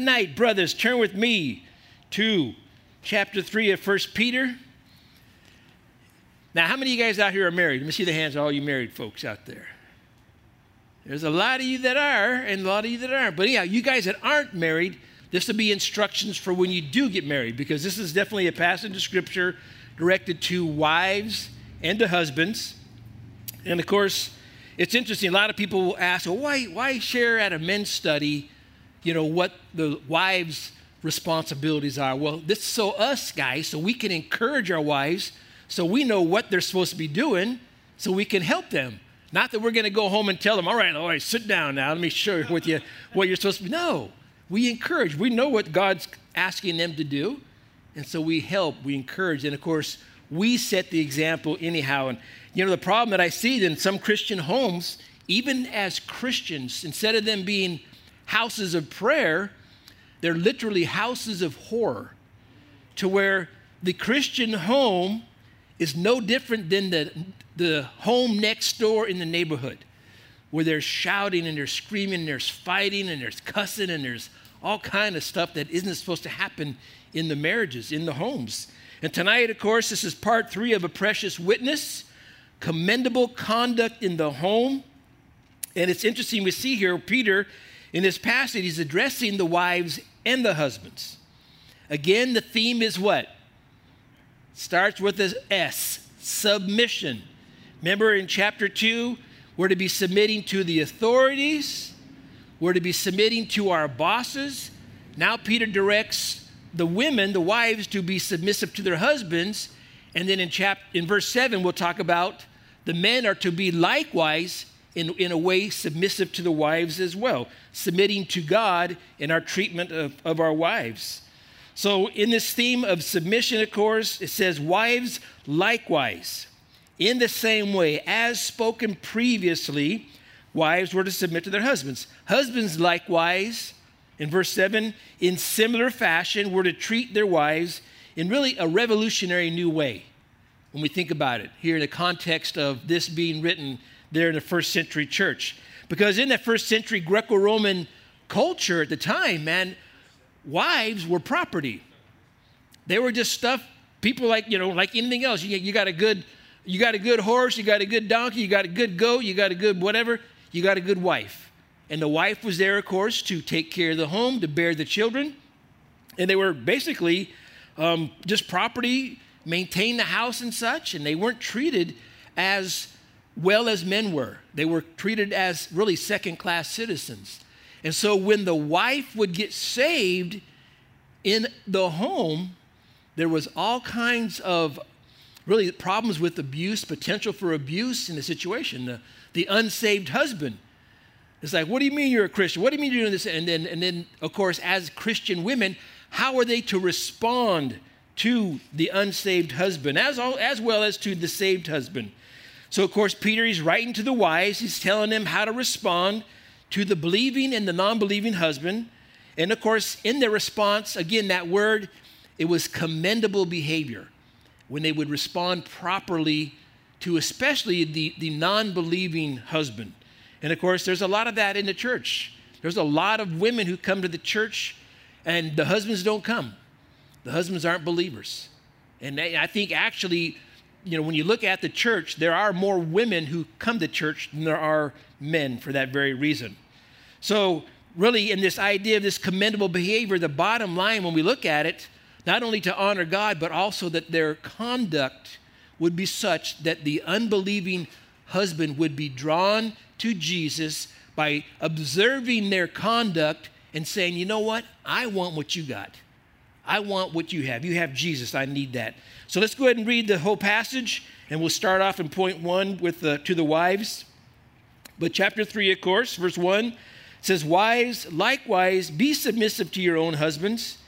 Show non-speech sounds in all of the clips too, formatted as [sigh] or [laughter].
tonight, brothers, turn with me to chapter 3 of 1 Peter. Now, how many of you guys out here are married? Let me see the hands of all you married folks out there. There's a lot of you that are, and a lot of you that aren't. But yeah, you guys that aren't married, this will be instructions for when you do get married, because this is definitely a passage of scripture directed to wives and to husbands. And of course, it's interesting. A lot of people will ask, well, why, why share at a men's study, you know, what the wives' responsibilities are? Well, this is so us guys, so we can encourage our wives, so we know what they're supposed to be doing, so we can help them. Not that we're going to go home and tell them, all right, all right, sit down now. Let me show you with you what you're supposed to be. No, we encourage. We know what God's asking them to do. And so we help, we encourage. And of course, we set the example anyhow. And you know, the problem that I see in some Christian homes, even as Christians, instead of them being houses of prayer, they're literally houses of horror to where the Christian home is no different than the, the home next door in the neighborhood where there's shouting and there's screaming and there's fighting and there's cussing and there's all kind of stuff that isn't supposed to happen in the marriages in the homes. And tonight of course this is part three of a precious witness commendable conduct in the home. And it's interesting we see here peter in this passage he's addressing the wives and the husbands again the theme is what starts with an S submission. Remember in chapter 2, we're to be submitting to the authorities, we're to be submitting to our bosses. Now, Peter directs the women, the wives, to be submissive to their husbands. And then in, chap- in verse 7, we'll talk about the men are to be likewise, in, in a way, submissive to the wives as well, submitting to God in our treatment of, of our wives. So, in this theme of submission, of course, it says, Wives likewise, in the same way, as spoken previously, wives were to submit to their husbands. Husbands likewise, in verse 7, in similar fashion, were to treat their wives in really a revolutionary new way when we think about it here in the context of this being written there in the first century church. Because in that first century Greco Roman culture at the time, man, wives were property. They were just stuff people like, you know, like anything else. You, you got a good you got a good horse, you got a good donkey, you got a good goat, you got a good whatever, you got a good wife. And the wife was there, of course, to take care of the home, to bear the children. And they were basically um, just property, maintain the house and such. And they weren't treated as well as men were. They were treated as really second class citizens. And so when the wife would get saved in the home, there was all kinds of really problems with abuse, potential for abuse in the situation. The, the unsaved husband. It's like, what do you mean you're a Christian? What do you mean you're doing this? And then, and then, of course, as Christian women, how are they to respond to the unsaved husband, as, all, as well as to the saved husband? So, of course, Peter, he's writing to the wives. He's telling them how to respond to the believing and the non believing husband. And of course, in their response, again, that word, it was commendable behavior when they would respond properly to especially the, the non believing husband. And of course, there's a lot of that in the church. There's a lot of women who come to the church and the husbands don't come. The husbands aren't believers. And they, I think actually, you know, when you look at the church, there are more women who come to church than there are men for that very reason. So, really, in this idea of this commendable behavior, the bottom line when we look at it, not only to honor God, but also that their conduct would be such that the unbelieving husband would be drawn to Jesus by observing their conduct and saying, you know what? I want what you got. I want what you have. You have Jesus. I need that. So let's go ahead and read the whole passage, and we'll start off in point one with the, to the wives. But chapter three, of course, verse one says, Wives, likewise, be submissive to your own husbands,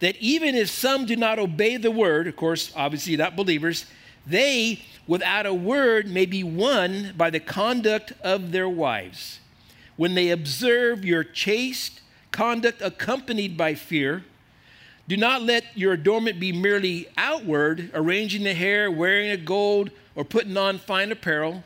that even if some do not obey the word, of course, obviously not believers, they, without a word, may be won by the conduct of their wives. When they observe your chaste conduct accompanied by fear, do not let your adornment be merely outward, arranging the hair, wearing a gold, or putting on fine apparel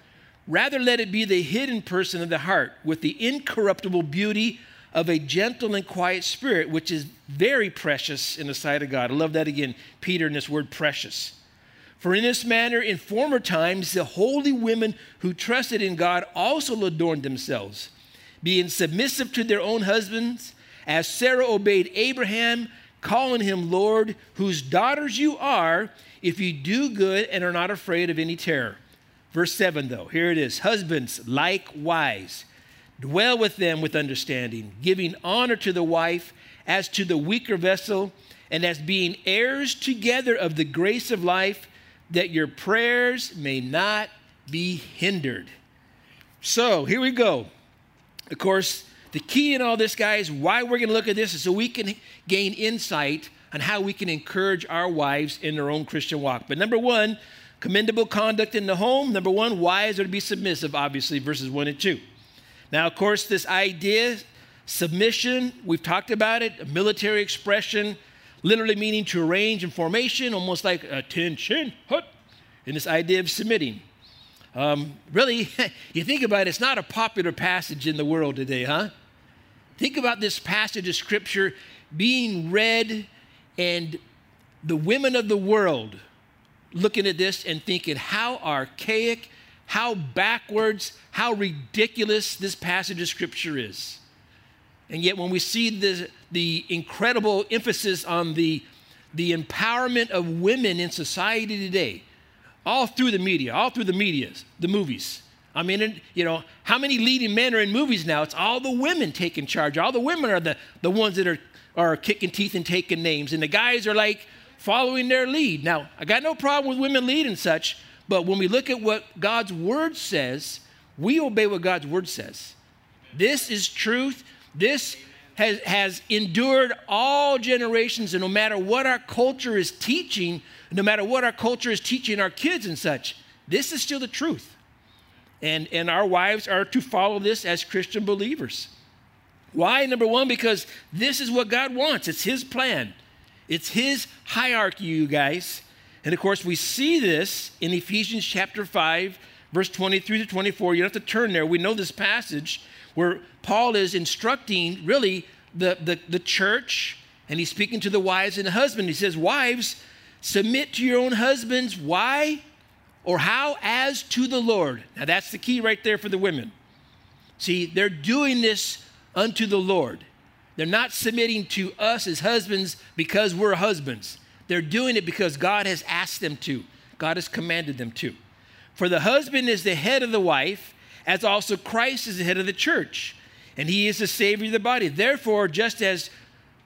Rather, let it be the hidden person of the heart with the incorruptible beauty of a gentle and quiet spirit, which is very precious in the sight of God. I love that again, Peter, in this word precious. For in this manner, in former times, the holy women who trusted in God also adorned themselves, being submissive to their own husbands, as Sarah obeyed Abraham, calling him Lord, whose daughters you are, if you do good and are not afraid of any terror. Verse 7, though, here it is Husbands, likewise, dwell with them with understanding, giving honor to the wife as to the weaker vessel, and as being heirs together of the grace of life, that your prayers may not be hindered. So here we go. Of course, the key in all this, guys, why we're going to look at this is so we can gain insight on how we can encourage our wives in their own Christian walk. But number one, commendable conduct in the home. Number one, wives are to be submissive, obviously, verses one and two. Now, of course, this idea, submission, we've talked about it, a military expression, literally meaning to arrange in formation, almost like attention, hut, in this idea of submitting. Um, really, [laughs] you think about it, it's not a popular passage in the world today, huh? Think about this passage of scripture being read and the women of the world looking at this and thinking how archaic, how backwards, how ridiculous this passage of scripture is. And yet, when we see the, the incredible emphasis on the, the empowerment of women in society today, all through the media, all through the medias, the movies. I mean, you know, how many leading men are in movies now? It's all the women taking charge. All the women are the, the ones that are, are kicking teeth and taking names. And the guys are like following their lead. Now, I got no problem with women leading such, but when we look at what God's word says, we obey what God's word says. This is truth. This has, has endured all generations, and no matter what our culture is teaching, no matter what our culture is teaching our kids and such, this is still the truth. And, and our wives are to follow this as Christian believers. Why? Number one, because this is what God wants. It's His plan, it's His hierarchy, you guys. And of course, we see this in Ephesians chapter 5, verse 23 to 24. You don't have to turn there. We know this passage where Paul is instructing really the, the, the church, and he's speaking to the wives and the husband. He says, Wives, submit to your own husbands. Why? Or how? As to the Lord. Now, that's the key right there for the women. See, they're doing this unto the Lord. They're not submitting to us as husbands because we're husbands. They're doing it because God has asked them to, God has commanded them to. For the husband is the head of the wife, as also Christ is the head of the church, and he is the Savior of the body. Therefore, just as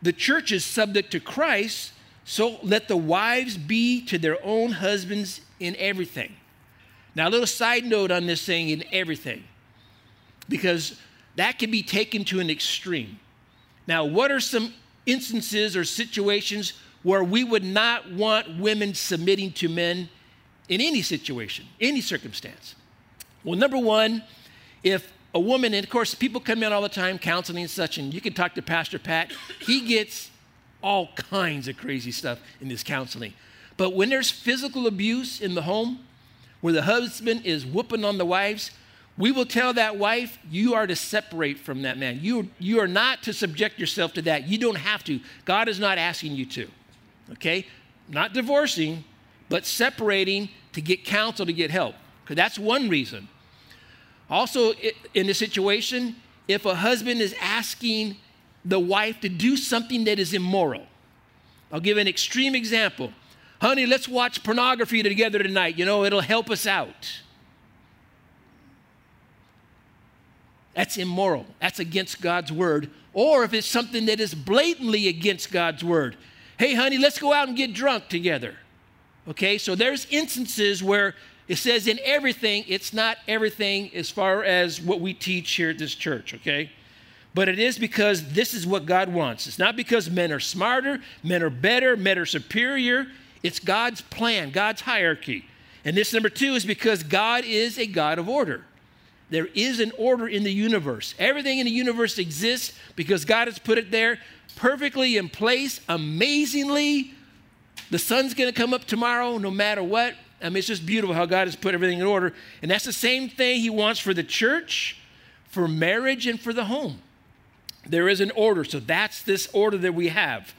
the church is subject to Christ, so let the wives be to their own husbands in everything. Now, a little side note on this saying in everything, because that can be taken to an extreme. Now, what are some instances or situations where we would not want women submitting to men in any situation, any circumstance? Well, number one, if a woman, and of course, people come in all the time counseling and such, and you can talk to Pastor Pat, he gets all kinds of crazy stuff in this counseling. But when there's physical abuse in the home, where the husband is whooping on the wives, we will tell that wife, you are to separate from that man. You, you are not to subject yourself to that. You don't have to. God is not asking you to. Okay? Not divorcing, but separating to get counsel, to get help. Because that's one reason. Also, in this situation, if a husband is asking the wife to do something that is immoral, I'll give an extreme example. Honey, let's watch pornography together tonight. You know, it'll help us out. That's immoral. That's against God's word. Or if it's something that is blatantly against God's word. Hey, honey, let's go out and get drunk together. Okay, so there's instances where it says in everything, it's not everything as far as what we teach here at this church, okay? But it is because this is what God wants. It's not because men are smarter, men are better, men are superior. It's God's plan, God's hierarchy. And this number two is because God is a God of order. There is an order in the universe. Everything in the universe exists because God has put it there perfectly in place, amazingly. The sun's going to come up tomorrow no matter what. I mean, it's just beautiful how God has put everything in order. And that's the same thing He wants for the church, for marriage, and for the home. there is an order. So that's this order that we have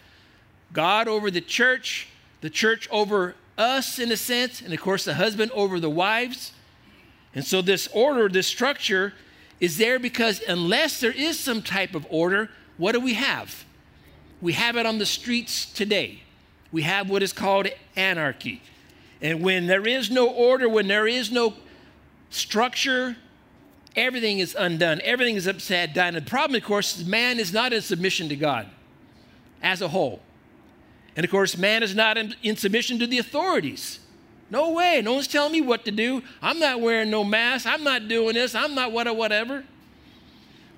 God over the church, the church over us in a sense, and of course the husband over the wives. And so this order, this structure is there because unless there is some type of order, what do we have? We have it on the streets today. We have what is called anarchy. And when there is no order, when there is no structure, everything is undone. Everything is upside down. And the problem, of course, is man is not in submission to God as a whole. And of course, man is not in, in submission to the authorities. No way. No one's telling me what to do. I'm not wearing no mask. I'm not doing this. I'm not what whatever.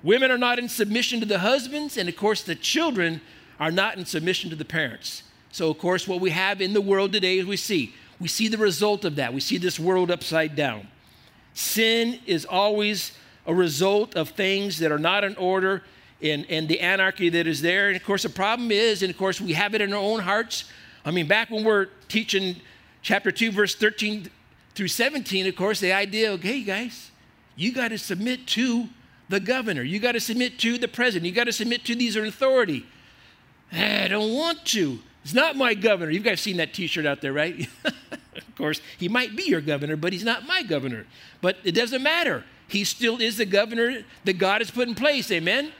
Women are not in submission to the husbands, and of course, the children are not in submission to the parents. So, of course, what we have in the world today is we see we see the result of that. We see this world upside down. Sin is always a result of things that are not in order and, and the anarchy that is there. And of course, the problem is, and of course, we have it in our own hearts. I mean, back when we're teaching chapter 2, verse 13 through 17, of course, the idea, okay, guys, you got to submit to the governor. You got to submit to the president. You got to submit to these authority. Eh, I don't want to. It's not my governor. You guys seen that T-shirt out there, right? [laughs] of course, he might be your governor, but he's not my governor. But it doesn't matter. He still is the governor that God has put in place. Amen.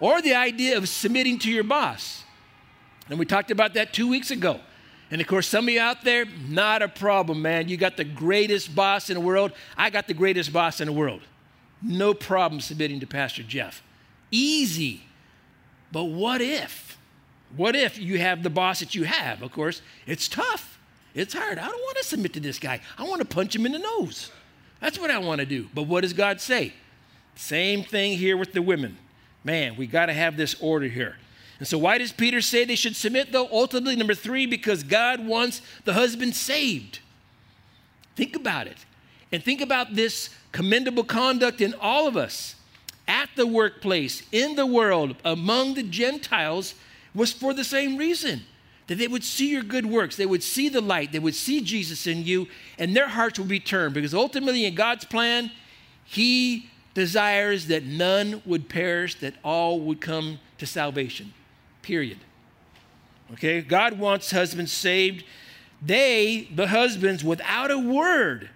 Or the idea of submitting to your boss. And we talked about that two weeks ago. And of course, some of you out there, not a problem, man. You got the greatest boss in the world. I got the greatest boss in the world. No problem submitting to Pastor Jeff. Easy. But what if? What if you have the boss that you have? Of course, it's tough. It's hard. I don't want to submit to this guy. I want to punch him in the nose. That's what I want to do. But what does God say? Same thing here with the women. Man, we got to have this order here. And so, why does Peter say they should submit, though? Ultimately, number three, because God wants the husband saved. Think about it. And think about this commendable conduct in all of us at the workplace, in the world, among the Gentiles was for the same reason that they would see your good works, they would see the light, they would see Jesus in you, and their hearts would be turned. Because ultimately, in God's plan, He desires that none would perish, that all would come to salvation. Period. Okay? God wants husbands saved. They, the husbands, without a word,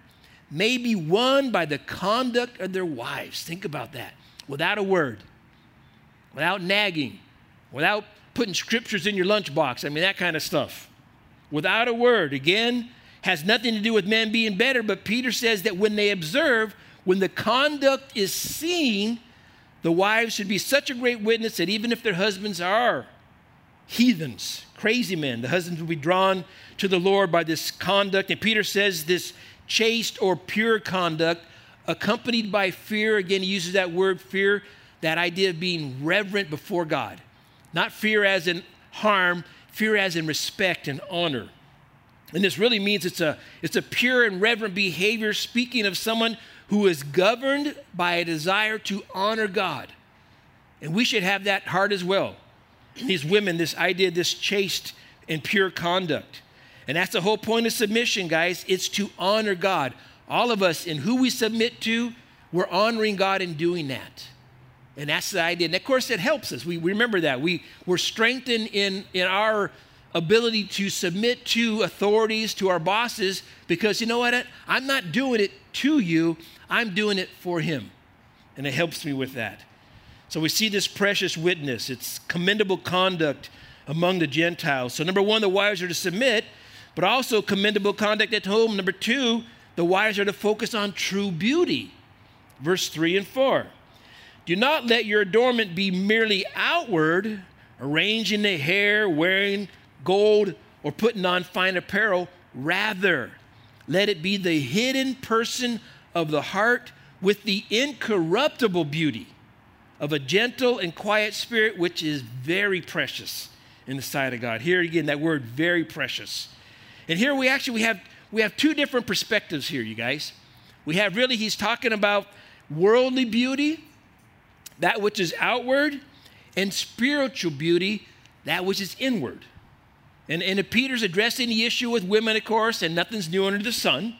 may be won by the conduct of their wives. Think about that. Without a word, without nagging, without putting scriptures in your lunchbox. I mean, that kind of stuff. Without a word. Again, has nothing to do with men being better, but Peter says that when they observe, when the conduct is seen, the wives should be such a great witness that even if their husbands are heathens, crazy men, the husbands will be drawn to the Lord by this conduct. And Peter says this chaste or pure conduct, accompanied by fear. Again, he uses that word fear, that idea of being reverent before God. Not fear as in harm, fear as in respect and honor. And this really means it's a, it's a pure and reverent behavior, speaking of someone who is governed by a desire to honor God. And we should have that heart as well. These women, this idea, this chaste and pure conduct. And that's the whole point of submission, guys. It's to honor God. All of us, in who we submit to, we're honoring God in doing that. And that's the idea. And of course, it helps us. We, remember that. We, we're strengthened in, in our ability to submit to authorities, to our bosses, because you know what? I'm not doing it to you, I'm doing it for Him. And it helps me with that. So we see this precious witness. It's commendable conduct among the Gentiles. So, number one, the wives are to submit, but also commendable conduct at home. Number two, the wives are to focus on true beauty. Verse 3 and 4. Do not let your adornment be merely outward, arranging the hair, wearing gold, or putting on fine apparel. Rather, let it be the hidden person of the heart with the incorruptible beauty of a gentle and quiet spirit, which is very precious in the sight of God. Here again, that word very precious. And here we actually we have we have two different perspectives here, you guys. We have really he's talking about worldly beauty that which is outward, and spiritual beauty, that which is inward. And, and Peter's addressing the issue with women, of course, and nothing's new under the sun.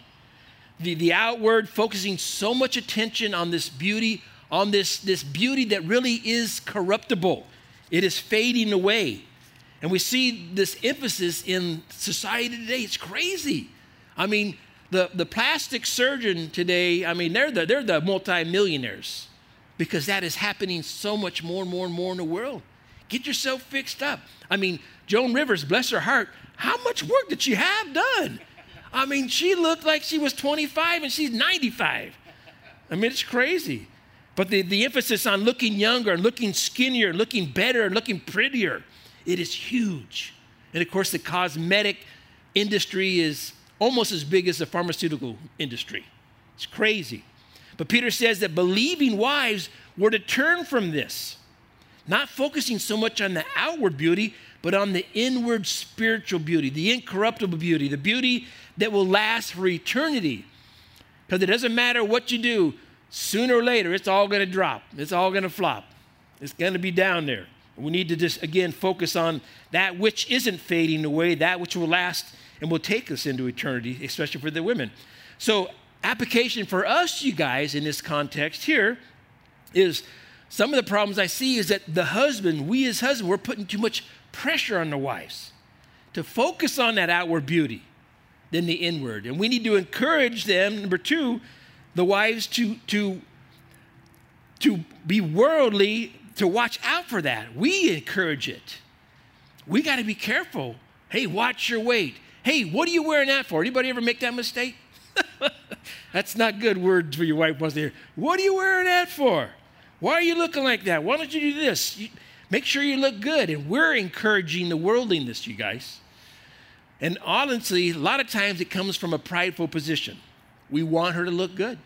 The, the outward, focusing so much attention on this beauty on this, this beauty that really is corruptible. It is fading away. And we see this emphasis in society today. It's crazy. I mean, the, the plastic surgeon today, I mean, they're the, they're the multimillionaires because that is happening so much more and more and more in the world. Get yourself fixed up. I mean, Joan Rivers, bless her heart, how much work did she have done? I mean, she looked like she was 25 and she's 95. I mean, it's crazy. But the, the emphasis on looking younger, looking skinnier, looking better, looking prettier, it is huge. And of course, the cosmetic industry is almost as big as the pharmaceutical industry. It's crazy. But Peter says that believing wives were to turn from this, not focusing so much on the outward beauty, but on the inward spiritual beauty, the incorruptible beauty, the beauty that will last for eternity. Because it doesn't matter what you do, sooner or later, it's all going to drop, it's all going to flop, it's going to be down there. We need to just, again, focus on that which isn't fading away, that which will last and will take us into eternity, especially for the women. So, application for us, you guys, in this context here is some of the problems I see is that the husband, we as husbands, we're putting too much pressure on the wives to focus on that outward beauty than the inward. And we need to encourage them, number two, the wives to, to, to be worldly, to watch out for that. We encourage it. We got to be careful. Hey, watch your weight. Hey, what are you wearing that for? Anybody ever make that mistake? [laughs] That's not good words for your wife once they hear. What are you wearing that for? Why are you looking like that? Why don't you do this? You, make sure you look good. And we're encouraging the worldliness, you guys. And honestly, a lot of times it comes from a prideful position. We want her to look good.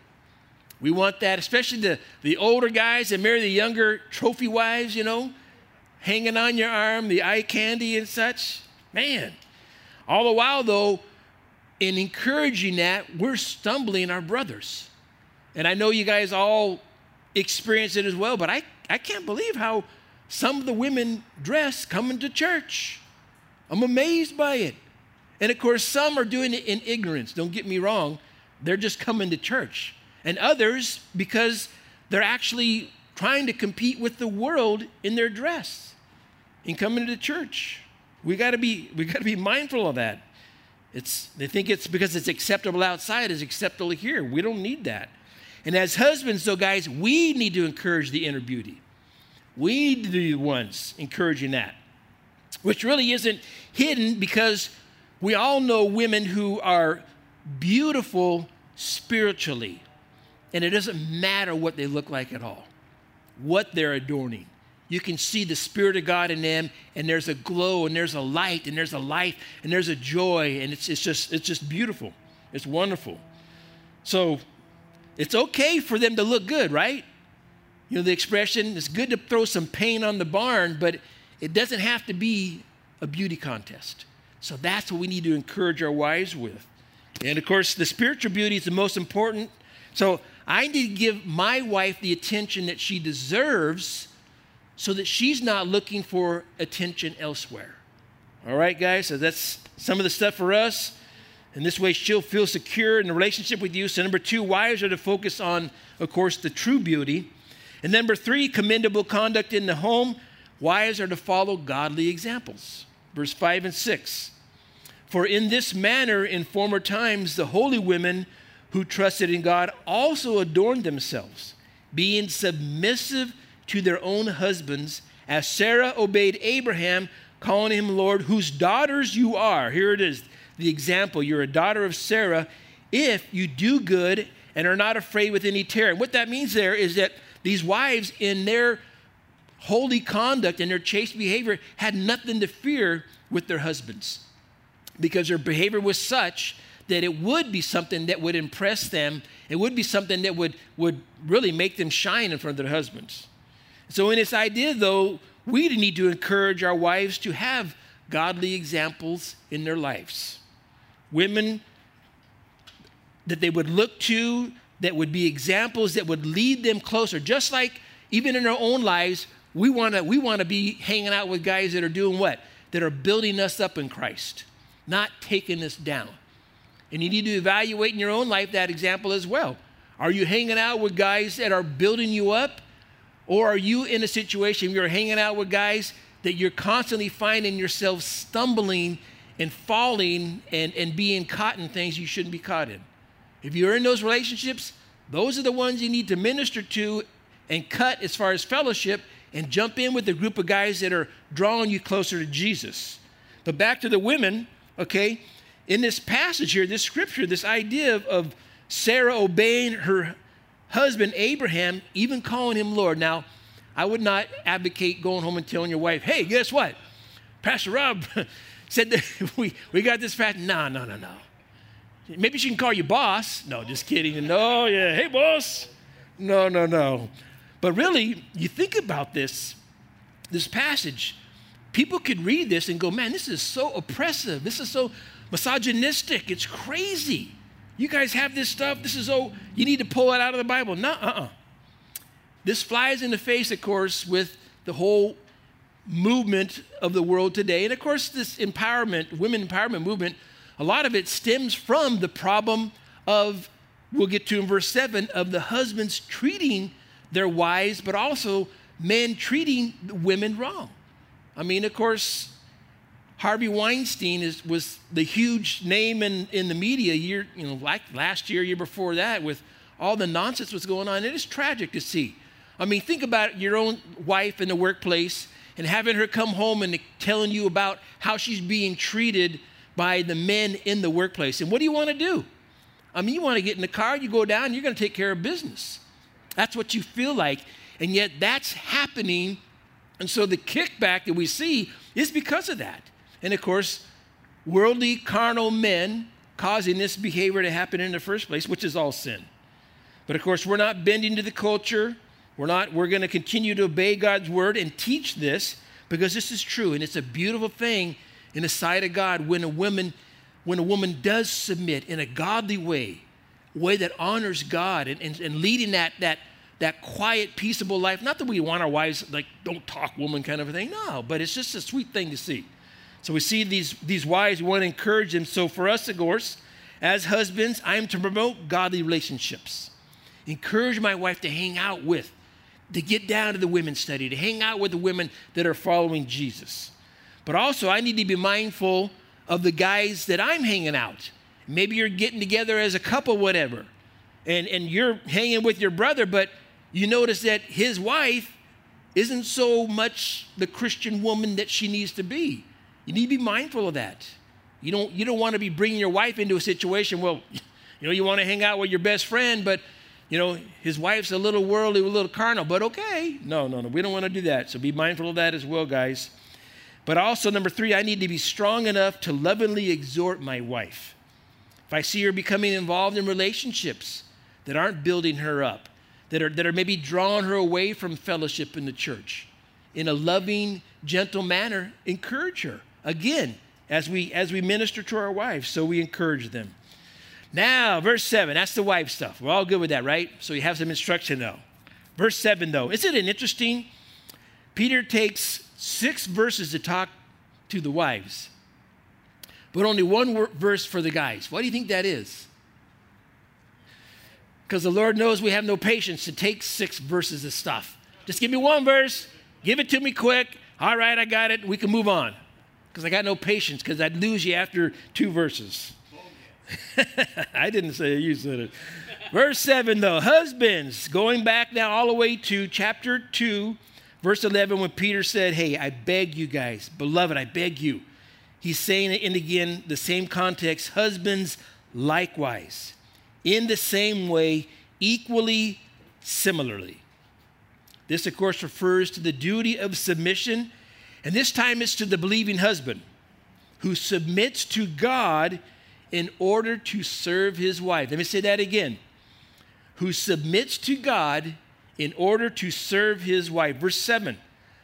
We want that, especially the, the older guys that marry the younger trophy wives, you know, hanging on your arm, the eye candy and such. Man. All the while, though, in encouraging that, we're stumbling our brothers. And I know you guys all experience it as well, but I, I can't believe how some of the women dress coming to church. I'm amazed by it. And of course, some are doing it in ignorance. Don't get me wrong. They're just coming to church. And others, because they're actually trying to compete with the world in their dress in coming to church. We gotta be we gotta be mindful of that. It's, they think it's because it's acceptable outside is acceptable here. We don't need that. And as husbands, though, guys, we need to encourage the inner beauty. We need to be the ones encouraging that, which really isn't hidden because we all know women who are beautiful spiritually, and it doesn't matter what they look like at all, what they're adorning you can see the Spirit of God in them, and there's a glow, and there's a light, and there's a life, and there's a joy, and it's, it's, just, it's just beautiful. It's wonderful. So it's okay for them to look good, right? You know, the expression, it's good to throw some paint on the barn, but it doesn't have to be a beauty contest. So that's what we need to encourage our wives with. And of course, the spiritual beauty is the most important. So I need to give my wife the attention that she deserves so that she's not looking for attention elsewhere. All right, guys? So that's some of the stuff for us. And this way she'll feel secure in the relationship with you. So, number two, wives are to focus on, of course, the true beauty. And number three, commendable conduct in the home. Wives are to follow godly examples. Verse 5 and 6. For in this manner, in former times, the holy women who trusted in God also adorned themselves, being submissive to their own husbands, as Sarah obeyed Abraham, calling him Lord, whose daughters you are. Here it is, the example. You're a daughter of Sarah if you do good and are not afraid with any terror. And what that means there is that these wives, in their holy conduct and their chaste behavior, had nothing to fear with their husbands because their behavior was such that it would be something that would impress them. It would be something that would, would really make them shine in front of their husbands. So, in this idea, though, we need to encourage our wives to have godly examples in their lives. Women that they would look to, that would be examples that would lead them closer. Just like even in our own lives, we want to we want to be hanging out with guys that are doing what? That are building us up in Christ, not taking us down. And you need to evaluate in your own life that example as well. Are you hanging out with guys that are building you up? Or are you in a situation where you're hanging out with guys that you're constantly finding yourself stumbling and falling and, and being caught in things you shouldn't be caught in? If you're in those relationships, those are the ones you need to minister to and cut as far as fellowship and jump in with a group of guys that are drawing you closer to Jesus. But back to the women, okay? In this passage here, this scripture, this idea of, Sarah obeying her husband Abraham, even calling him Lord. Now, I would not advocate going home and telling your wife, hey, guess what? Pastor Rob [laughs] said that [laughs] we, we got this fast. No, no, no, no. Maybe she can call you boss. No, just kidding. No, yeah, hey, boss. No, no, no. But really, you think about this, this passage, people could read this and go, man, this is so oppressive. This is so misogynistic. It's crazy. You guys have this stuff. This is oh, you need to pull it out of the Bible. No, uh-uh. This flies in the face, of course, with the whole movement of the world today. And of course, this empowerment, women empowerment movement, a lot of it stems from the problem of, we'll get to in verse 7, of the husbands treating their wives, but also men treating women wrong. I mean, of course, Harvey Weinstein is, was the huge name in, in the media year, you know, like last year, year before that, with all the nonsense was going on. It is tragic to see. I mean, think about your own wife in the workplace and having her come home and telling you about how she's being treated by the men in the workplace. And what do you want to do? I mean, you want to get in the car, you go down, you're going to take care of business. That's what you feel like. And yet that's happening. And so the kickback that we see is because of that. And of course, worldly, carnal men causing this behavior to happen in the first place, which is all sin. But of course, we're not bending to the culture. We're not, we're going to continue to obey God's word and teach this because this is true. And it's a beautiful thing in the sight of God when a woman, when a woman does submit in a godly way, a way that honors God and, and, and leading that, that, that quiet, peaceable life. Not that we want our wives like, don't talk woman kind of thing. No, but it's just a sweet thing to see. So we see these, these wives, we want to encourage them. So for us, of course, as husbands, I am to promote godly relationships. Encourage my wife to hang out with, to get down to the women's study, to hang out with the women that are following Jesus. But also, I need to be mindful of the guys that I'm hanging out. Maybe you're getting together as a couple, whatever, and, and you're hanging with your brother, but you notice that his wife isn't so much the Christian woman that she needs to be. You need to be mindful of that. You don't, you don't want to be bringing your wife into a situation, well, [laughs] you know, you want to hang out with your best friend, but, you know, his wife's a little worldly, a little carnal, but okay. No, no, no, we don't want to do that. So be mindful of that as well, guys. But also, number three, I need to be strong enough to lovingly exhort my wife. If I see her becoming involved in relationships that aren't building her up, that are, that are maybe drawing her away from fellowship in the church, in a loving, gentle manner, encourage her again as we as we minister to our wives so we encourage them. Now verse 7 that's the wife stuff. We're all good with that right? So you have some instruction though. Verse 7 though. Isn't it interesting? Peter takes six verses to talk to the wives but only one verse for the guys. Why do you think that is? Because the lord knows we have no patience to take six verses of stuff. Just give me one verse give it to me quick. All right i got it. We can move on. Because I got no patience because I'd lose you after two verses. [laughs] I didn't say it, you said it. verse 7, though, husbands, going back now all the way to chapter 2, verse 11, when Peter said, Hey, I beg you guys, beloved, I beg you. He's saying it in again the same context husbands likewise, in the same way, equally similarly. This, of course, refers to the duty of submission and this time it's to the believing husband who submits to God in order to serve his wife. Let me say that again. Who submits to God in order to serve his wife. Verse 7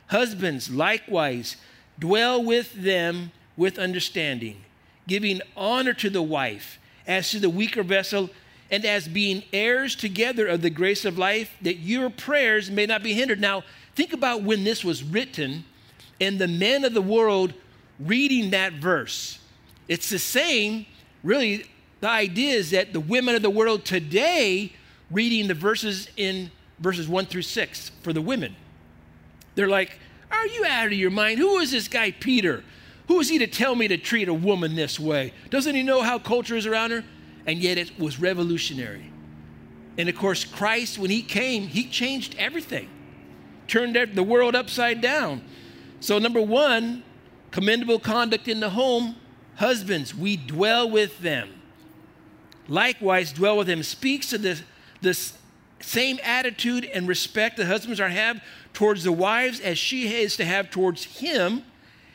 Husbands, likewise, dwell with them with understanding, giving honor to the wife as to the weaker vessel, and as being heirs together of the grace of life, that your prayers may not be hindered. Now, think about when this was written and the men of the world reading that verse. It's the same, really, the idea is that the women of the world today reading the verses in verses 1 through 6 for the women. They're like, Are you out of your mind? Who is this guy, Peter? Who is he to tell me to treat a woman this way? Doesn't he know how culture is around her? And yet it was revolutionary. And of course, Christ, when he came, he changed everything, turned the world upside down. So, number one, commendable conduct in the home. Husbands, we dwell with them. Likewise, dwell with them speaks to the, this same attitude and respect the husbands are have towards the wives as she is to have towards him.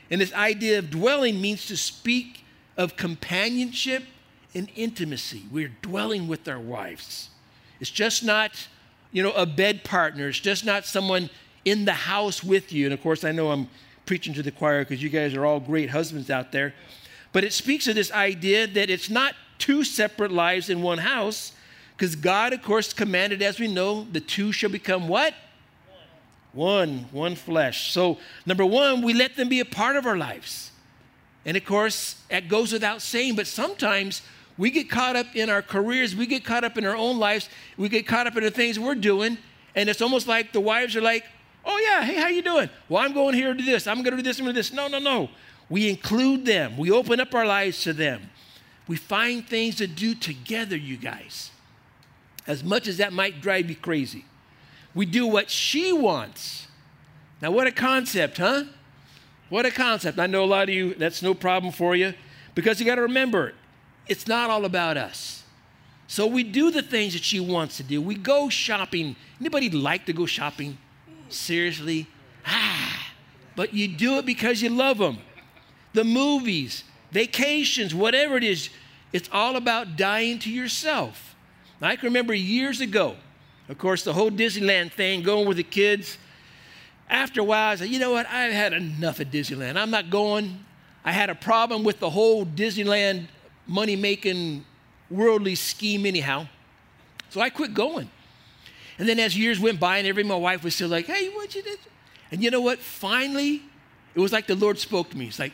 And this idea of dwelling means to speak of companionship and intimacy. We're dwelling with our wives. It's just not, you know, a bed partner. It's just not someone in the house with you. And of course, I know I'm preaching to the choir because you guys are all great husbands out there. But it speaks of this idea that it's not two separate lives in one house, because God, of course, commanded, as we know, the two shall become what? One, one flesh. So, number one, we let them be a part of our lives. And of course, that goes without saying, but sometimes we get caught up in our careers, we get caught up in our own lives, we get caught up in the things we're doing, and it's almost like the wives are like, "Oh yeah, hey, how you doing? Well, I'm going here to do this. I'm going to do this. I'm going to do this." No, no, no. We include them. We open up our lives to them. We find things to do together, you guys as much as that might drive you crazy. We do what she wants. Now, what a concept, huh? What a concept. I know a lot of you, that's no problem for you because you got to remember, it's not all about us. So we do the things that she wants to do. We go shopping. Anybody like to go shopping? Seriously? Ah, but you do it because you love them. The movies, vacations, whatever it is, it's all about dying to yourself. I can remember years ago, of course, the whole Disneyland thing, going with the kids. After a while, I said, you know what? I've had enough of Disneyland. I'm not going. I had a problem with the whole Disneyland money making worldly scheme, anyhow. So I quit going. And then as years went by, and every my wife was still like, hey, what you did? And you know what? Finally, it was like the Lord spoke to me. It's like,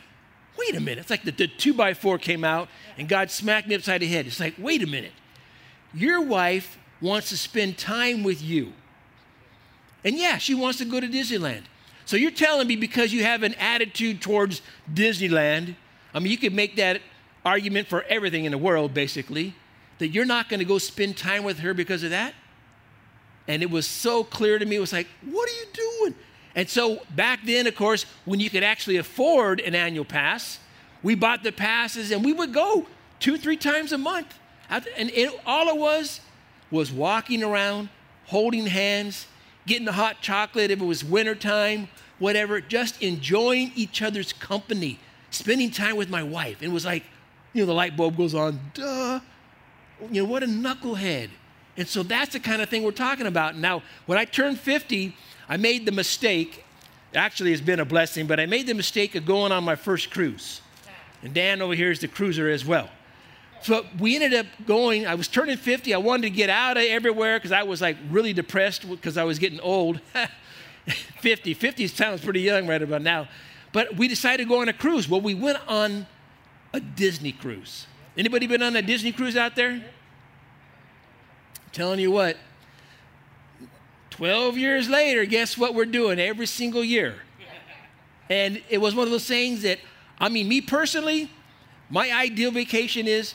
wait a minute. It's like the, the two by four came out, and God smacked me upside the head. It's like, wait a minute. Your wife wants to spend time with you. And yeah, she wants to go to Disneyland. So you're telling me because you have an attitude towards Disneyland, I mean, you could make that argument for everything in the world, basically, that you're not going to go spend time with her because of that? And it was so clear to me, it was like, what are you doing? And so back then, of course, when you could actually afford an annual pass, we bought the passes and we would go two, three times a month. And it, all it was was walking around, holding hands, getting the hot chocolate if it was wintertime, whatever, just enjoying each other's company, spending time with my wife. And it was like, you know, the light bulb goes on, duh. You know, what a knucklehead. And so that's the kind of thing we're talking about. Now, when I turned 50, I made the mistake, actually, it's been a blessing, but I made the mistake of going on my first cruise. And Dan over here is the cruiser as well. So we ended up going, I was turning 50. I wanted to get out of everywhere because I was like really depressed because I was getting old. [laughs] 50. 50 sounds pretty young right about now. But we decided to go on a cruise. Well, we went on a Disney cruise. Anybody been on a Disney cruise out there? I'm telling you what, 12 years later, guess what we're doing every single year? And it was one of those things that, I mean, me personally, my ideal vacation is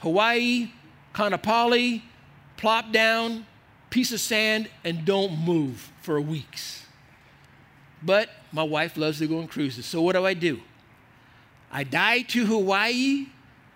Hawaii, Kaanapali, plop down, piece of sand, and don't move for weeks. But my wife loves to go on cruises. So what do I do? I die to Hawaii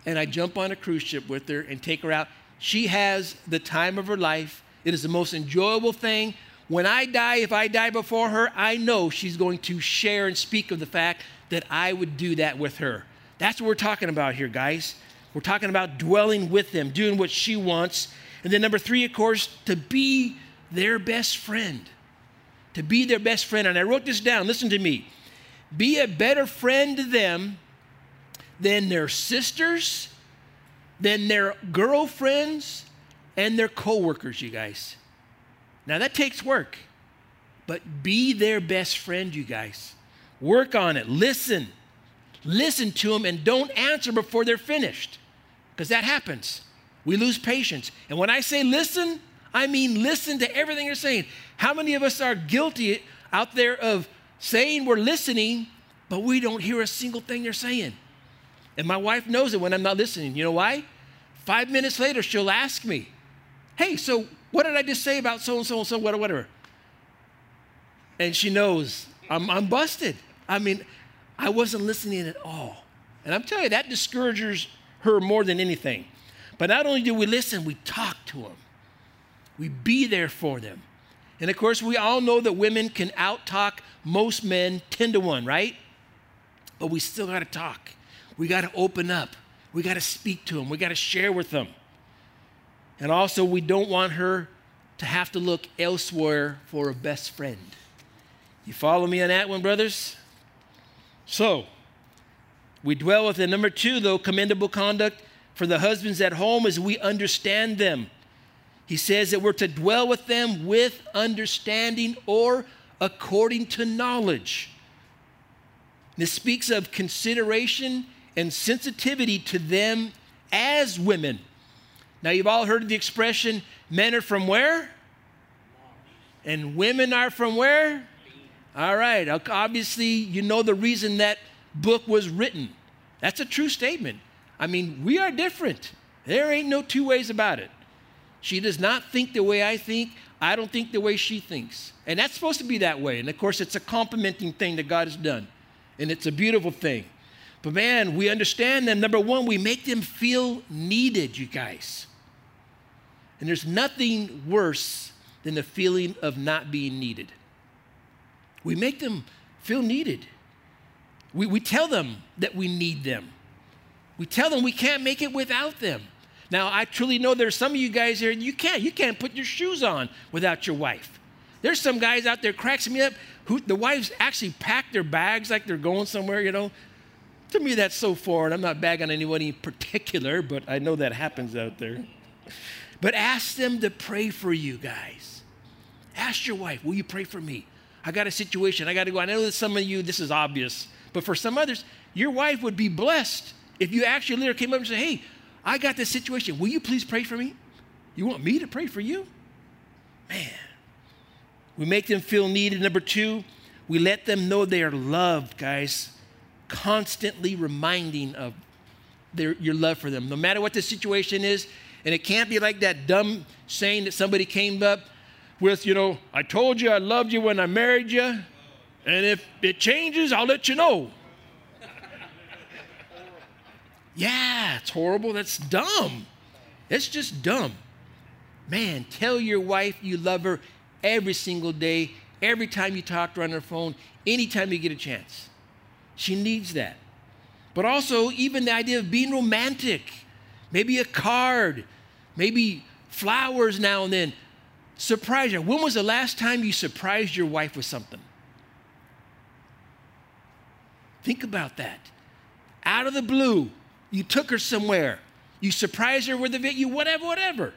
and I jump on a cruise ship with her and take her out. She has the time of her life. It is the most enjoyable thing. When I die, if I die before her, I know she's going to share and speak of the fact that I would do that with her. That's what we're talking about here, guys. We're talking about dwelling with them, doing what she wants. And then, number three, of course, to be their best friend. To be their best friend. And I wrote this down. Listen to me. Be a better friend to them than their sisters, than their girlfriends, and their coworkers, you guys. Now, that takes work, but be their best friend, you guys. Work on it. Listen. Listen to them and don't answer before they're finished because that happens. We lose patience. And when I say listen, I mean, listen to everything you're saying. How many of us are guilty out there of saying we're listening, but we don't hear a single thing they're saying? And my wife knows it when I'm not listening. You know why? Five minutes later, she'll ask me, Hey, so what did I just say about so and so and so, whatever? And she knows I'm, I'm busted. I mean, I wasn't listening at all. And I'm telling you, that discourages her more than anything. But not only do we listen, we talk to them, we be there for them. And of course, we all know that women can out talk most men 10 to 1, right? But we still got to talk. We got to open up. We got to speak to them. We got to share with them. And also, we don't want her to have to look elsewhere for a best friend. You follow me on that one, brothers? So, we dwell with it. Number two, though, commendable conduct for the husbands at home as we understand them. He says that we're to dwell with them with understanding or according to knowledge. This speaks of consideration and sensitivity to them as women. Now, you've all heard the expression men are from where? And women are from where? All right. Obviously, you know the reason that book was written. That's a true statement. I mean, we are different. There ain't no two ways about it. She does not think the way I think. I don't think the way she thinks. And that's supposed to be that way. And of course, it's a complementing thing that God has done. And it's a beautiful thing. But man, we understand them. Number one, we make them feel needed, you guys. And there's nothing worse than the feeling of not being needed. We make them feel needed. We, we tell them that we need them. We tell them we can't make it without them. Now, I truly know there's some of you guys here, you can't. You can't put your shoes on without your wife. There's some guys out there cracks me up who the wives actually pack their bags like they're going somewhere, you know. To me, that's so foreign. I'm not bagging anybody in particular, but I know that happens out there. But ask them to pray for you guys. Ask your wife, will you pray for me? I got a situation. I got to go. I know that some of you, this is obvious, but for some others, your wife would be blessed if you actually later came up and said, Hey, I got this situation. Will you please pray for me? You want me to pray for you? Man. We make them feel needed. Number two, we let them know they are loved, guys. Constantly reminding of their, your love for them, no matter what the situation is. And it can't be like that dumb saying that somebody came up with, you know, I told you I loved you when I married you, and if it changes, I'll let you know. yeah, it's horrible. That's dumb. It's just dumb. Man, tell your wife you love her every single day, every time you talk to her on her phone, anytime you get a chance. She needs that. But also, even the idea of being romantic, maybe a card, maybe flowers now and then. Surprise her. When was the last time you surprised your wife with something? Think about that. Out of the blue, you took her somewhere. You surprised her with a video, whatever, whatever.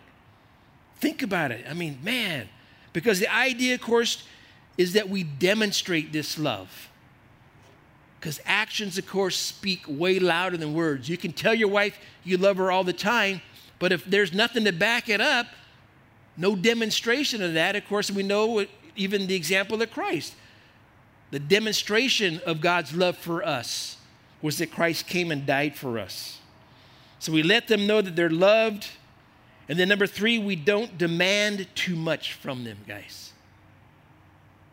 Think about it. I mean, man, because the idea, of course, is that we demonstrate this love. Because actions, of course, speak way louder than words. You can tell your wife you love her all the time, but if there's nothing to back it up, no demonstration of that. Of course, we know even the example of Christ. The demonstration of God's love for us was that Christ came and died for us. So we let them know that they're loved. And then, number three, we don't demand too much from them, guys.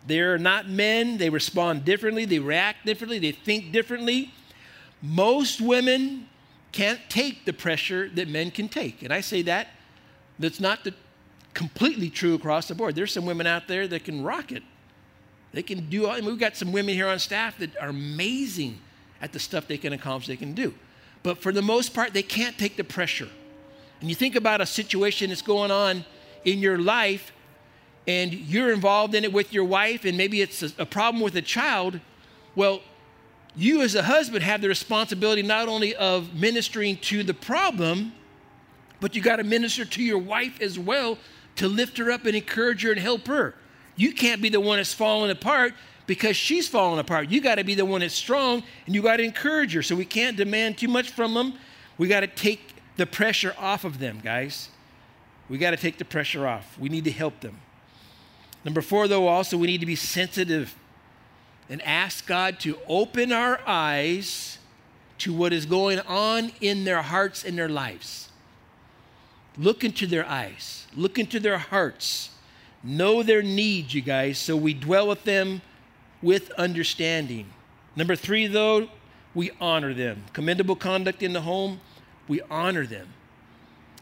They're not men. They respond differently. They react differently. They think differently. Most women can't take the pressure that men can take. And I say that, that's not the completely true across the board. There's some women out there that can rock it. They can do all, I mean, we've got some women here on staff that are amazing at the stuff they can accomplish, they can do. But for the most part, they can't take the pressure. And you think about a situation that's going on in your life, and you're involved in it with your wife, and maybe it's a, a problem with a child. Well, you as a husband have the responsibility not only of ministering to the problem, but you got to minister to your wife as well to lift her up and encourage her and help her. You can't be the one that's falling apart because she's falling apart. You got to be the one that's strong and you got to encourage her. So we can't demand too much from them. We got to take the pressure off of them, guys. We got to take the pressure off. We need to help them. Number four, though, also, we need to be sensitive and ask God to open our eyes to what is going on in their hearts and their lives. Look into their eyes, look into their hearts, know their needs, you guys, so we dwell with them with understanding. Number three, though, we honor them. Commendable conduct in the home, we honor them.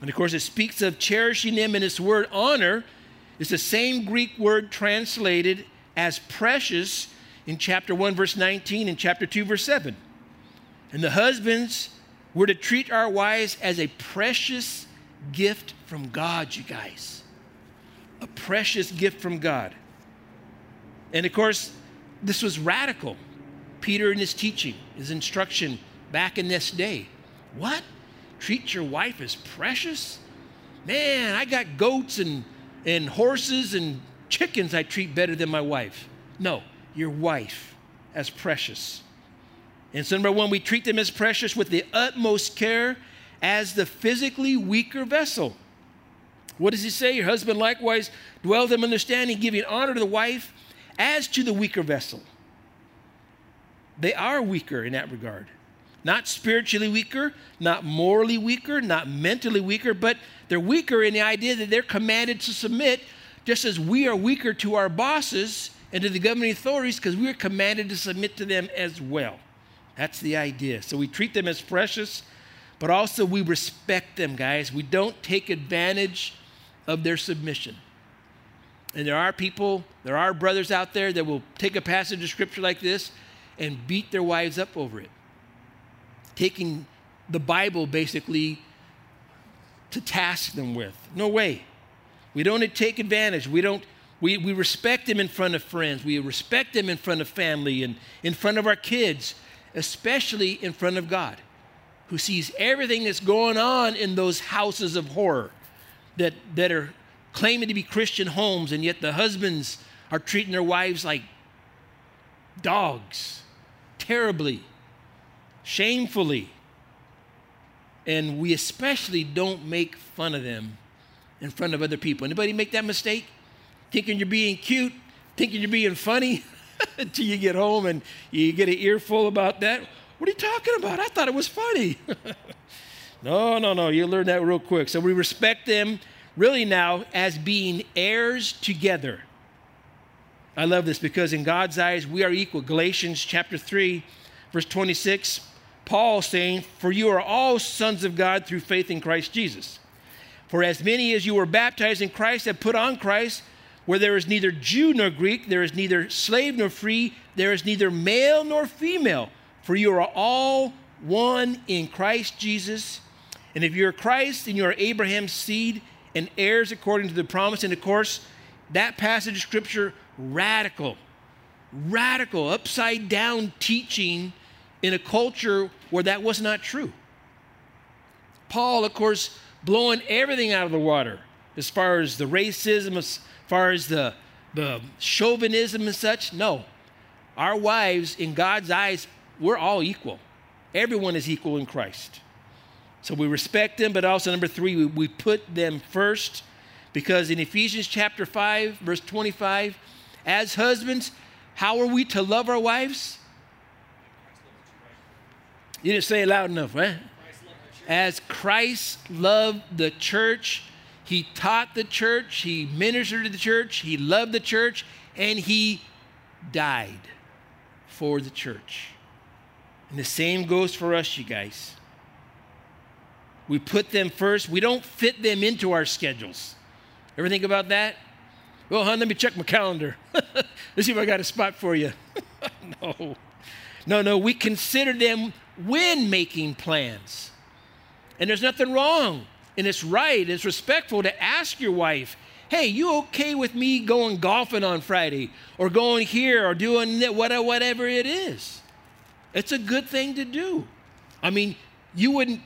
And of course, it speaks of cherishing them, and this word honor is the same Greek word translated as precious in chapter 1, verse 19, and chapter 2, verse 7. And the husbands were to treat our wives as a precious gift from God, you guys. A precious gift from God. And of course, this was radical. Peter in his teaching, his instruction back in this day. What? Treat your wife as precious? Man, I got goats and, and horses and chickens I treat better than my wife. No, your wife as precious. And so, number one, we treat them as precious with the utmost care as the physically weaker vessel. What does he say? Your husband likewise dwell them understanding, giving honor to the wife as to the weaker vessel. They are weaker in that regard. Not spiritually weaker, not morally weaker, not mentally weaker, but they're weaker in the idea that they're commanded to submit, just as we are weaker to our bosses and to the governing authorities because we are commanded to submit to them as well. That's the idea. So we treat them as precious, but also we respect them, guys. We don't take advantage of their submission. And there are people, there are brothers out there that will take a passage of scripture like this and beat their wives up over it. Taking the Bible basically to task them with. No way. We don't take advantage. We don't we, we respect them in front of friends. We respect them in front of family and in front of our kids, especially in front of God, who sees everything that's going on in those houses of horror that, that are claiming to be Christian homes, and yet the husbands are treating their wives like dogs, terribly, shamefully. And we especially don't make fun of them in front of other people. Anybody make that mistake? Thinking you're being cute, thinking you're being funny [laughs] until you get home and you get an earful about that. What are you talking about? I thought it was funny. [laughs] no, no, no. You learn that real quick. So we respect them really now as being heirs together. I love this because in God's eyes, we are equal. Galatians chapter 3, verse 26, Paul saying, For you are all sons of God through faith in Christ Jesus. For as many as you were baptized in Christ have put on Christ, where there is neither Jew nor Greek, there is neither slave nor free, there is neither male nor female, for you are all one in Christ Jesus. And if you're Christ and you are Abraham's seed and heirs according to the promise. And of course, that passage of scripture, radical, radical, upside down teaching in a culture where that was not true. Paul, of course, blowing everything out of the water as far as the racism, as far as the, the chauvinism and such. No. Our wives, in God's eyes, we're all equal. Everyone is equal in Christ. So we respect them, but also, number three, we, we put them first because in Ephesians chapter 5, verse 25, as husbands, how are we to love our wives? You didn't say it loud enough, right? As Christ loved the church, he taught the church, he ministered to the church, he loved the church, and he died for the church. And the same goes for us, you guys. We put them first. We don't fit them into our schedules. Ever think about that? Well, hon, let me check my calendar. [laughs] Let's see if I got a spot for you. [laughs] no. No, no, we consider them when making plans. And there's nothing wrong. And it's right, it's respectful to ask your wife, hey, you okay with me going golfing on Friday or going here or doing whatever it is? It's a good thing to do. I mean, you wouldn't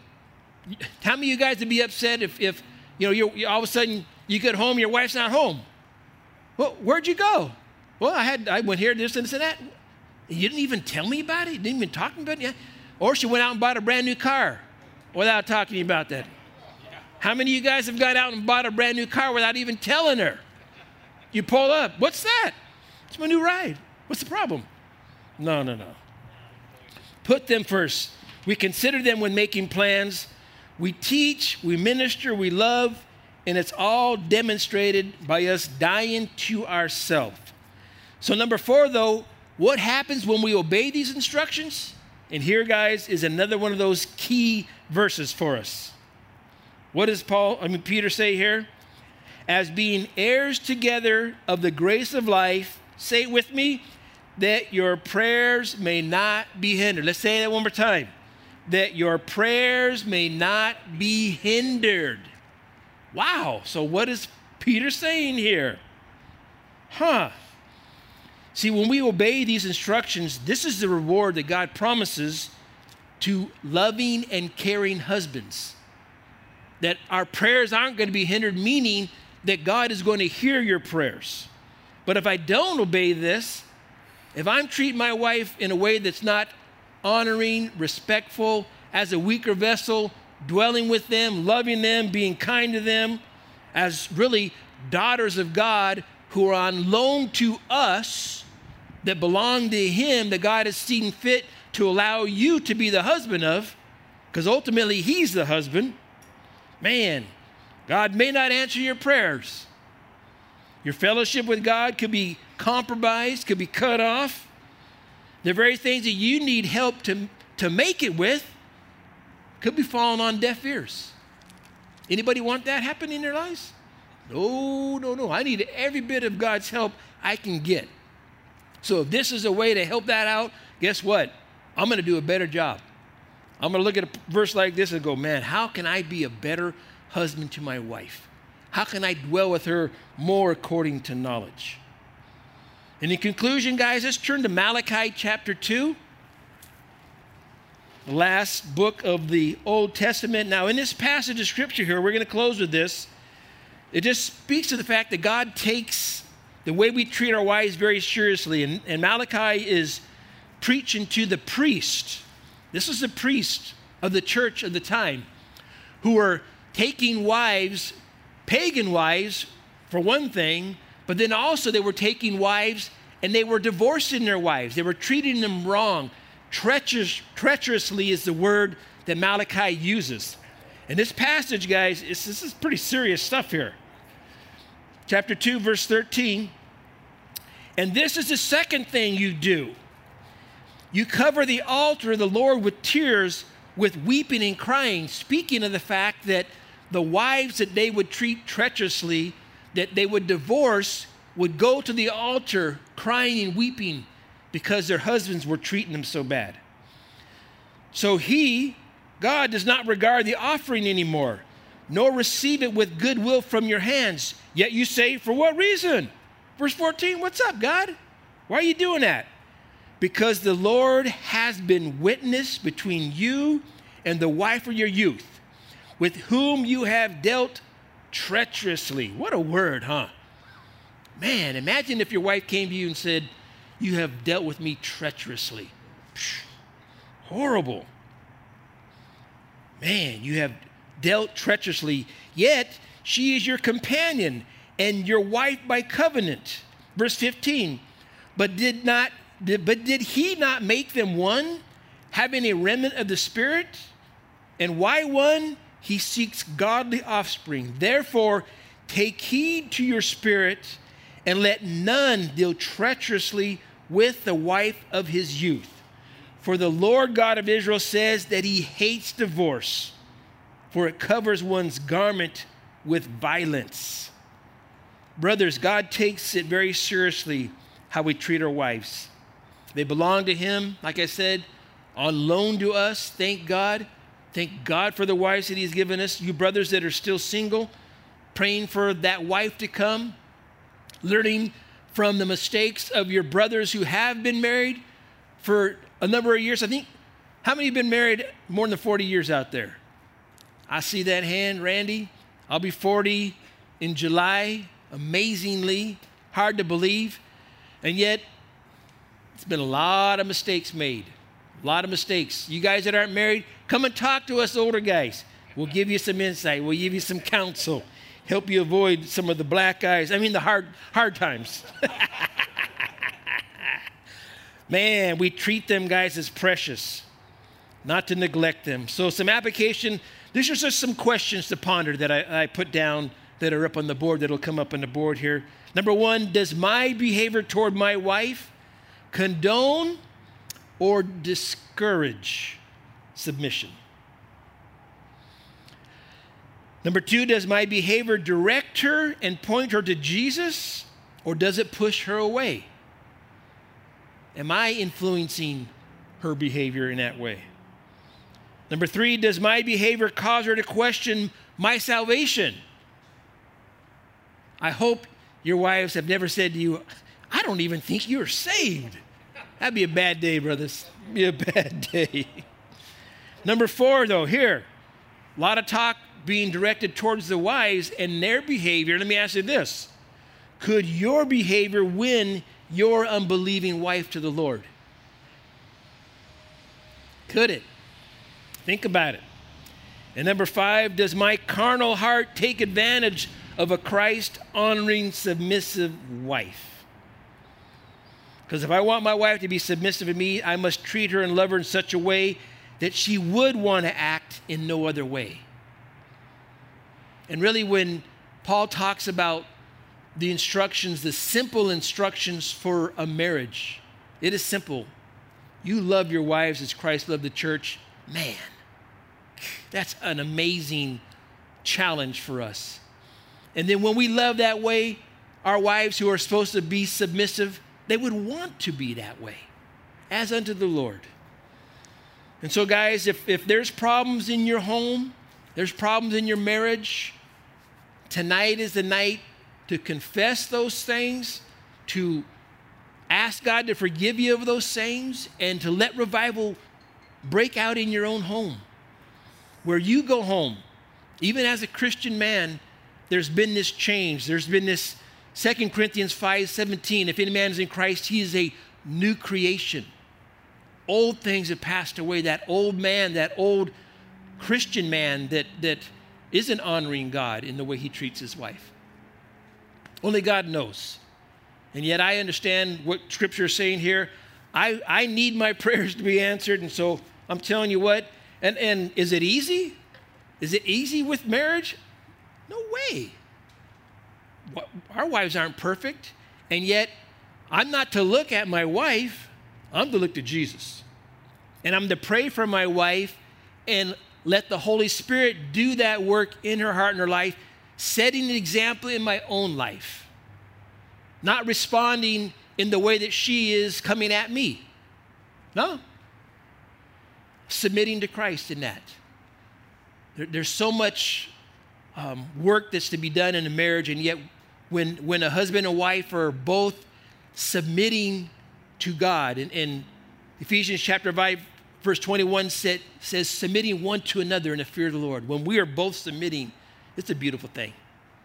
how many of you guys would be upset if, if you know, you're, all of a sudden you get home, your wife's not home? Well, where'd you go? Well, I had I went here, this and this and that. You didn't even tell me about it. You didn't even talk about it. Yeah. Or she went out and bought a brand new car without talking about that. How many of you guys have got out and bought a brand new car without even telling her? You pull up. What's that? It's my new ride. What's the problem? No, no, no. Put them first. We consider them when making plans. We teach, we minister, we love, and it's all demonstrated by us dying to ourselves. So, number four, though, what happens when we obey these instructions? And here, guys, is another one of those key verses for us. What does Paul, I mean, Peter say here? As being heirs together of the grace of life, say it with me, that your prayers may not be hindered. Let's say that one more time. That your prayers may not be hindered. Wow. So, what is Peter saying here? Huh. See, when we obey these instructions, this is the reward that God promises to loving and caring husbands. That our prayers aren't going to be hindered, meaning that God is going to hear your prayers. But if I don't obey this, if I'm treating my wife in a way that's not honoring, respectful, as a weaker vessel, dwelling with them, loving them, being kind to them, as really daughters of God who are on loan to us that belong to Him, that God has seen fit to allow you to be the husband of, because ultimately He's the husband. Man, God may not answer your prayers. Your fellowship with God could be compromised, could be cut off. The very things that you need help to, to make it with could be falling on deaf ears. Anybody want that happen in their lives? No, no, no. I need every bit of God's help I can get. So if this is a way to help that out, guess what? I'm going to do a better job. I'm going to look at a verse like this and go, man, how can I be a better husband to my wife? How can I dwell with her more according to knowledge? And in conclusion, guys, let's turn to Malachi chapter 2, the last book of the Old Testament. Now, in this passage of scripture here, we're going to close with this. It just speaks to the fact that God takes the way we treat our wives very seriously. And, and Malachi is preaching to the priest. This is the priest of the church of the time who were taking wives pagan wives, for one thing, but then also they were taking wives and they were divorcing their wives. They were treating them wrong. Treacherous, treacherously is the word that Malachi uses. And this passage, guys, this is pretty serious stuff here. Chapter 2, verse 13. And this is the second thing you do you cover the altar of the Lord with tears, with weeping and crying, speaking of the fact that the wives that they would treat treacherously, that they would divorce, would go to the altar crying and weeping because their husbands were treating them so bad. So he, God, does not regard the offering anymore, nor receive it with goodwill from your hands. Yet you say, For what reason? Verse 14, what's up, God? Why are you doing that? Because the Lord has been witness between you and the wife of your youth with whom you have dealt treacherously. What a word, huh? Man, imagine if your wife came to you and said, You have dealt with me treacherously. Psh, horrible. Man, you have dealt treacherously, yet she is your companion and your wife by covenant. Verse 15. But did not but did he not make them one, having a remnant of the spirit? And why one? He seeks godly offspring. Therefore, take heed to your spirit and let none deal treacherously with the wife of his youth. For the Lord God of Israel says that he hates divorce, for it covers one's garment with violence. Brothers, God takes it very seriously how we treat our wives. They belong to him, like I said, on loan to us, thank God. Thank God for the wives that He's given us. You brothers that are still single, praying for that wife to come, learning from the mistakes of your brothers who have been married for a number of years. I think, how many have been married more than 40 years out there? I see that hand, Randy. I'll be 40 in July. Amazingly hard to believe. And yet, it's been a lot of mistakes made. A lot of mistakes. You guys that aren't married, come and talk to us older guys. We'll give you some insight. We'll give you some counsel. Help you avoid some of the black eyes. I mean, the hard, hard times. [laughs] Man, we treat them guys as precious, not to neglect them. So, some application. These are just some questions to ponder that I, I put down that are up on the board that'll come up on the board here. Number one, does my behavior toward my wife condone or discourage submission? Number two, does my behavior direct her and point her to Jesus, or does it push her away? Am I influencing her behavior in that way? Number three, does my behavior cause her to question my salvation? I hope your wives have never said to you, I don't even think you're saved. That'd be a bad day, brothers. Be a bad [laughs] day. Number four, though, here, a lot of talk being directed towards the wives and their behavior. Let me ask you this Could your behavior win your unbelieving wife to the Lord? Could it? Think about it. And number five, does my carnal heart take advantage of a Christ honoring, submissive wife? Because if I want my wife to be submissive to me, I must treat her and love her in such a way that she would want to act in no other way. And really, when Paul talks about the instructions, the simple instructions for a marriage, it is simple. You love your wives as Christ loved the church. Man, that's an amazing challenge for us. And then when we love that way, our wives who are supposed to be submissive, they would want to be that way, as unto the Lord. And so, guys, if, if there's problems in your home, there's problems in your marriage, tonight is the night to confess those things, to ask God to forgive you of those things, and to let revival break out in your own home. Where you go home, even as a Christian man, there's been this change. There's been this 2 Corinthians 5 17. If any man is in Christ, he is a new creation. Old things have passed away. That old man, that old Christian man that, that isn't honoring God in the way he treats his wife. Only God knows. And yet I understand what Scripture is saying here. I, I need my [laughs] prayers to be answered. And so I'm telling you what. And, and is it easy? Is it easy with marriage? No way. Our wives aren't perfect. And yet, I'm not to look at my wife, I'm to look to Jesus. And I'm to pray for my wife and let the Holy Spirit do that work in her heart and her life, setting an example in my own life. Not responding in the way that she is coming at me. No. Submitting to Christ in that. There, there's so much um, work that's to be done in a marriage, and yet when, when a husband and wife are both submitting to God, and, and Ephesians chapter 5, verse 21 said, says, submitting one to another in the fear of the Lord. When we are both submitting, it's a beautiful thing.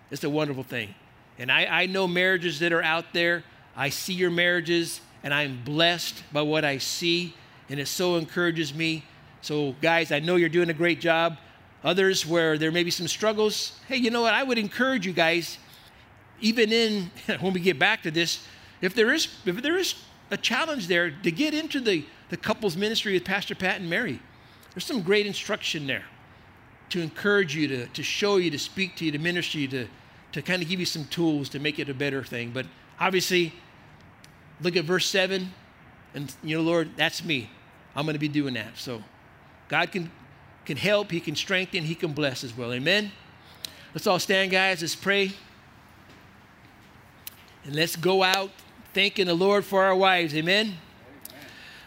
It's a wonderful thing. And I, I know marriages that are out there. I see your marriages, and I'm blessed by what I see, and it so encourages me. So, guys, I know you're doing a great job. Others where there may be some struggles, hey, you know what? I would encourage you guys, even in [laughs] when we get back to this, if there is if there is a challenge there to get into the the couples ministry with Pastor Pat and Mary. There's some great instruction there to encourage you, to, to show you, to speak to you, to minister you, to, to kind of give you some tools to make it a better thing. But obviously, look at verse 7, and you know, Lord, that's me. I'm going to be doing that. So God can, can help, He can strengthen, He can bless as well. Amen? Let's all stand, guys. Let's pray. And let's go out thanking the Lord for our wives. Amen?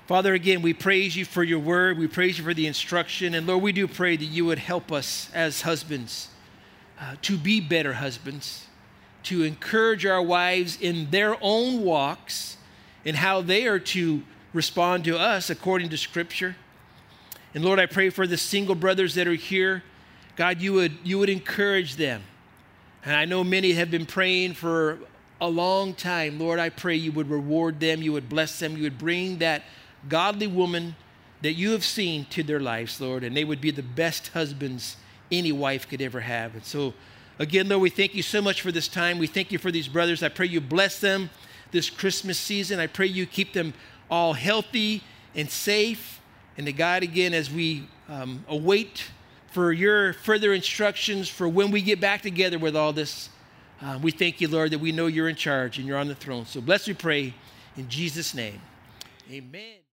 Father, again, we praise you for your word. We praise you for the instruction. And Lord, we do pray that you would help us as husbands uh, to be better husbands, to encourage our wives in their own walks and how they are to respond to us according to Scripture. And Lord, I pray for the single brothers that are here. God, you would, you would encourage them. And I know many have been praying for a long time. Lord, I pray you would reward them, you would bless them, you would bring that godly woman that you have seen to their lives, Lord, and they would be the best husbands any wife could ever have. And so, again, Lord, we thank you so much for this time. We thank you for these brothers. I pray you bless them this Christmas season. I pray you keep them all healthy and safe. And to God, again, as we um, await for your further instructions for when we get back together with all this, uh, we thank you, Lord, that we know you're in charge and you're on the throne. So bless, we pray, in Jesus' name. Amen.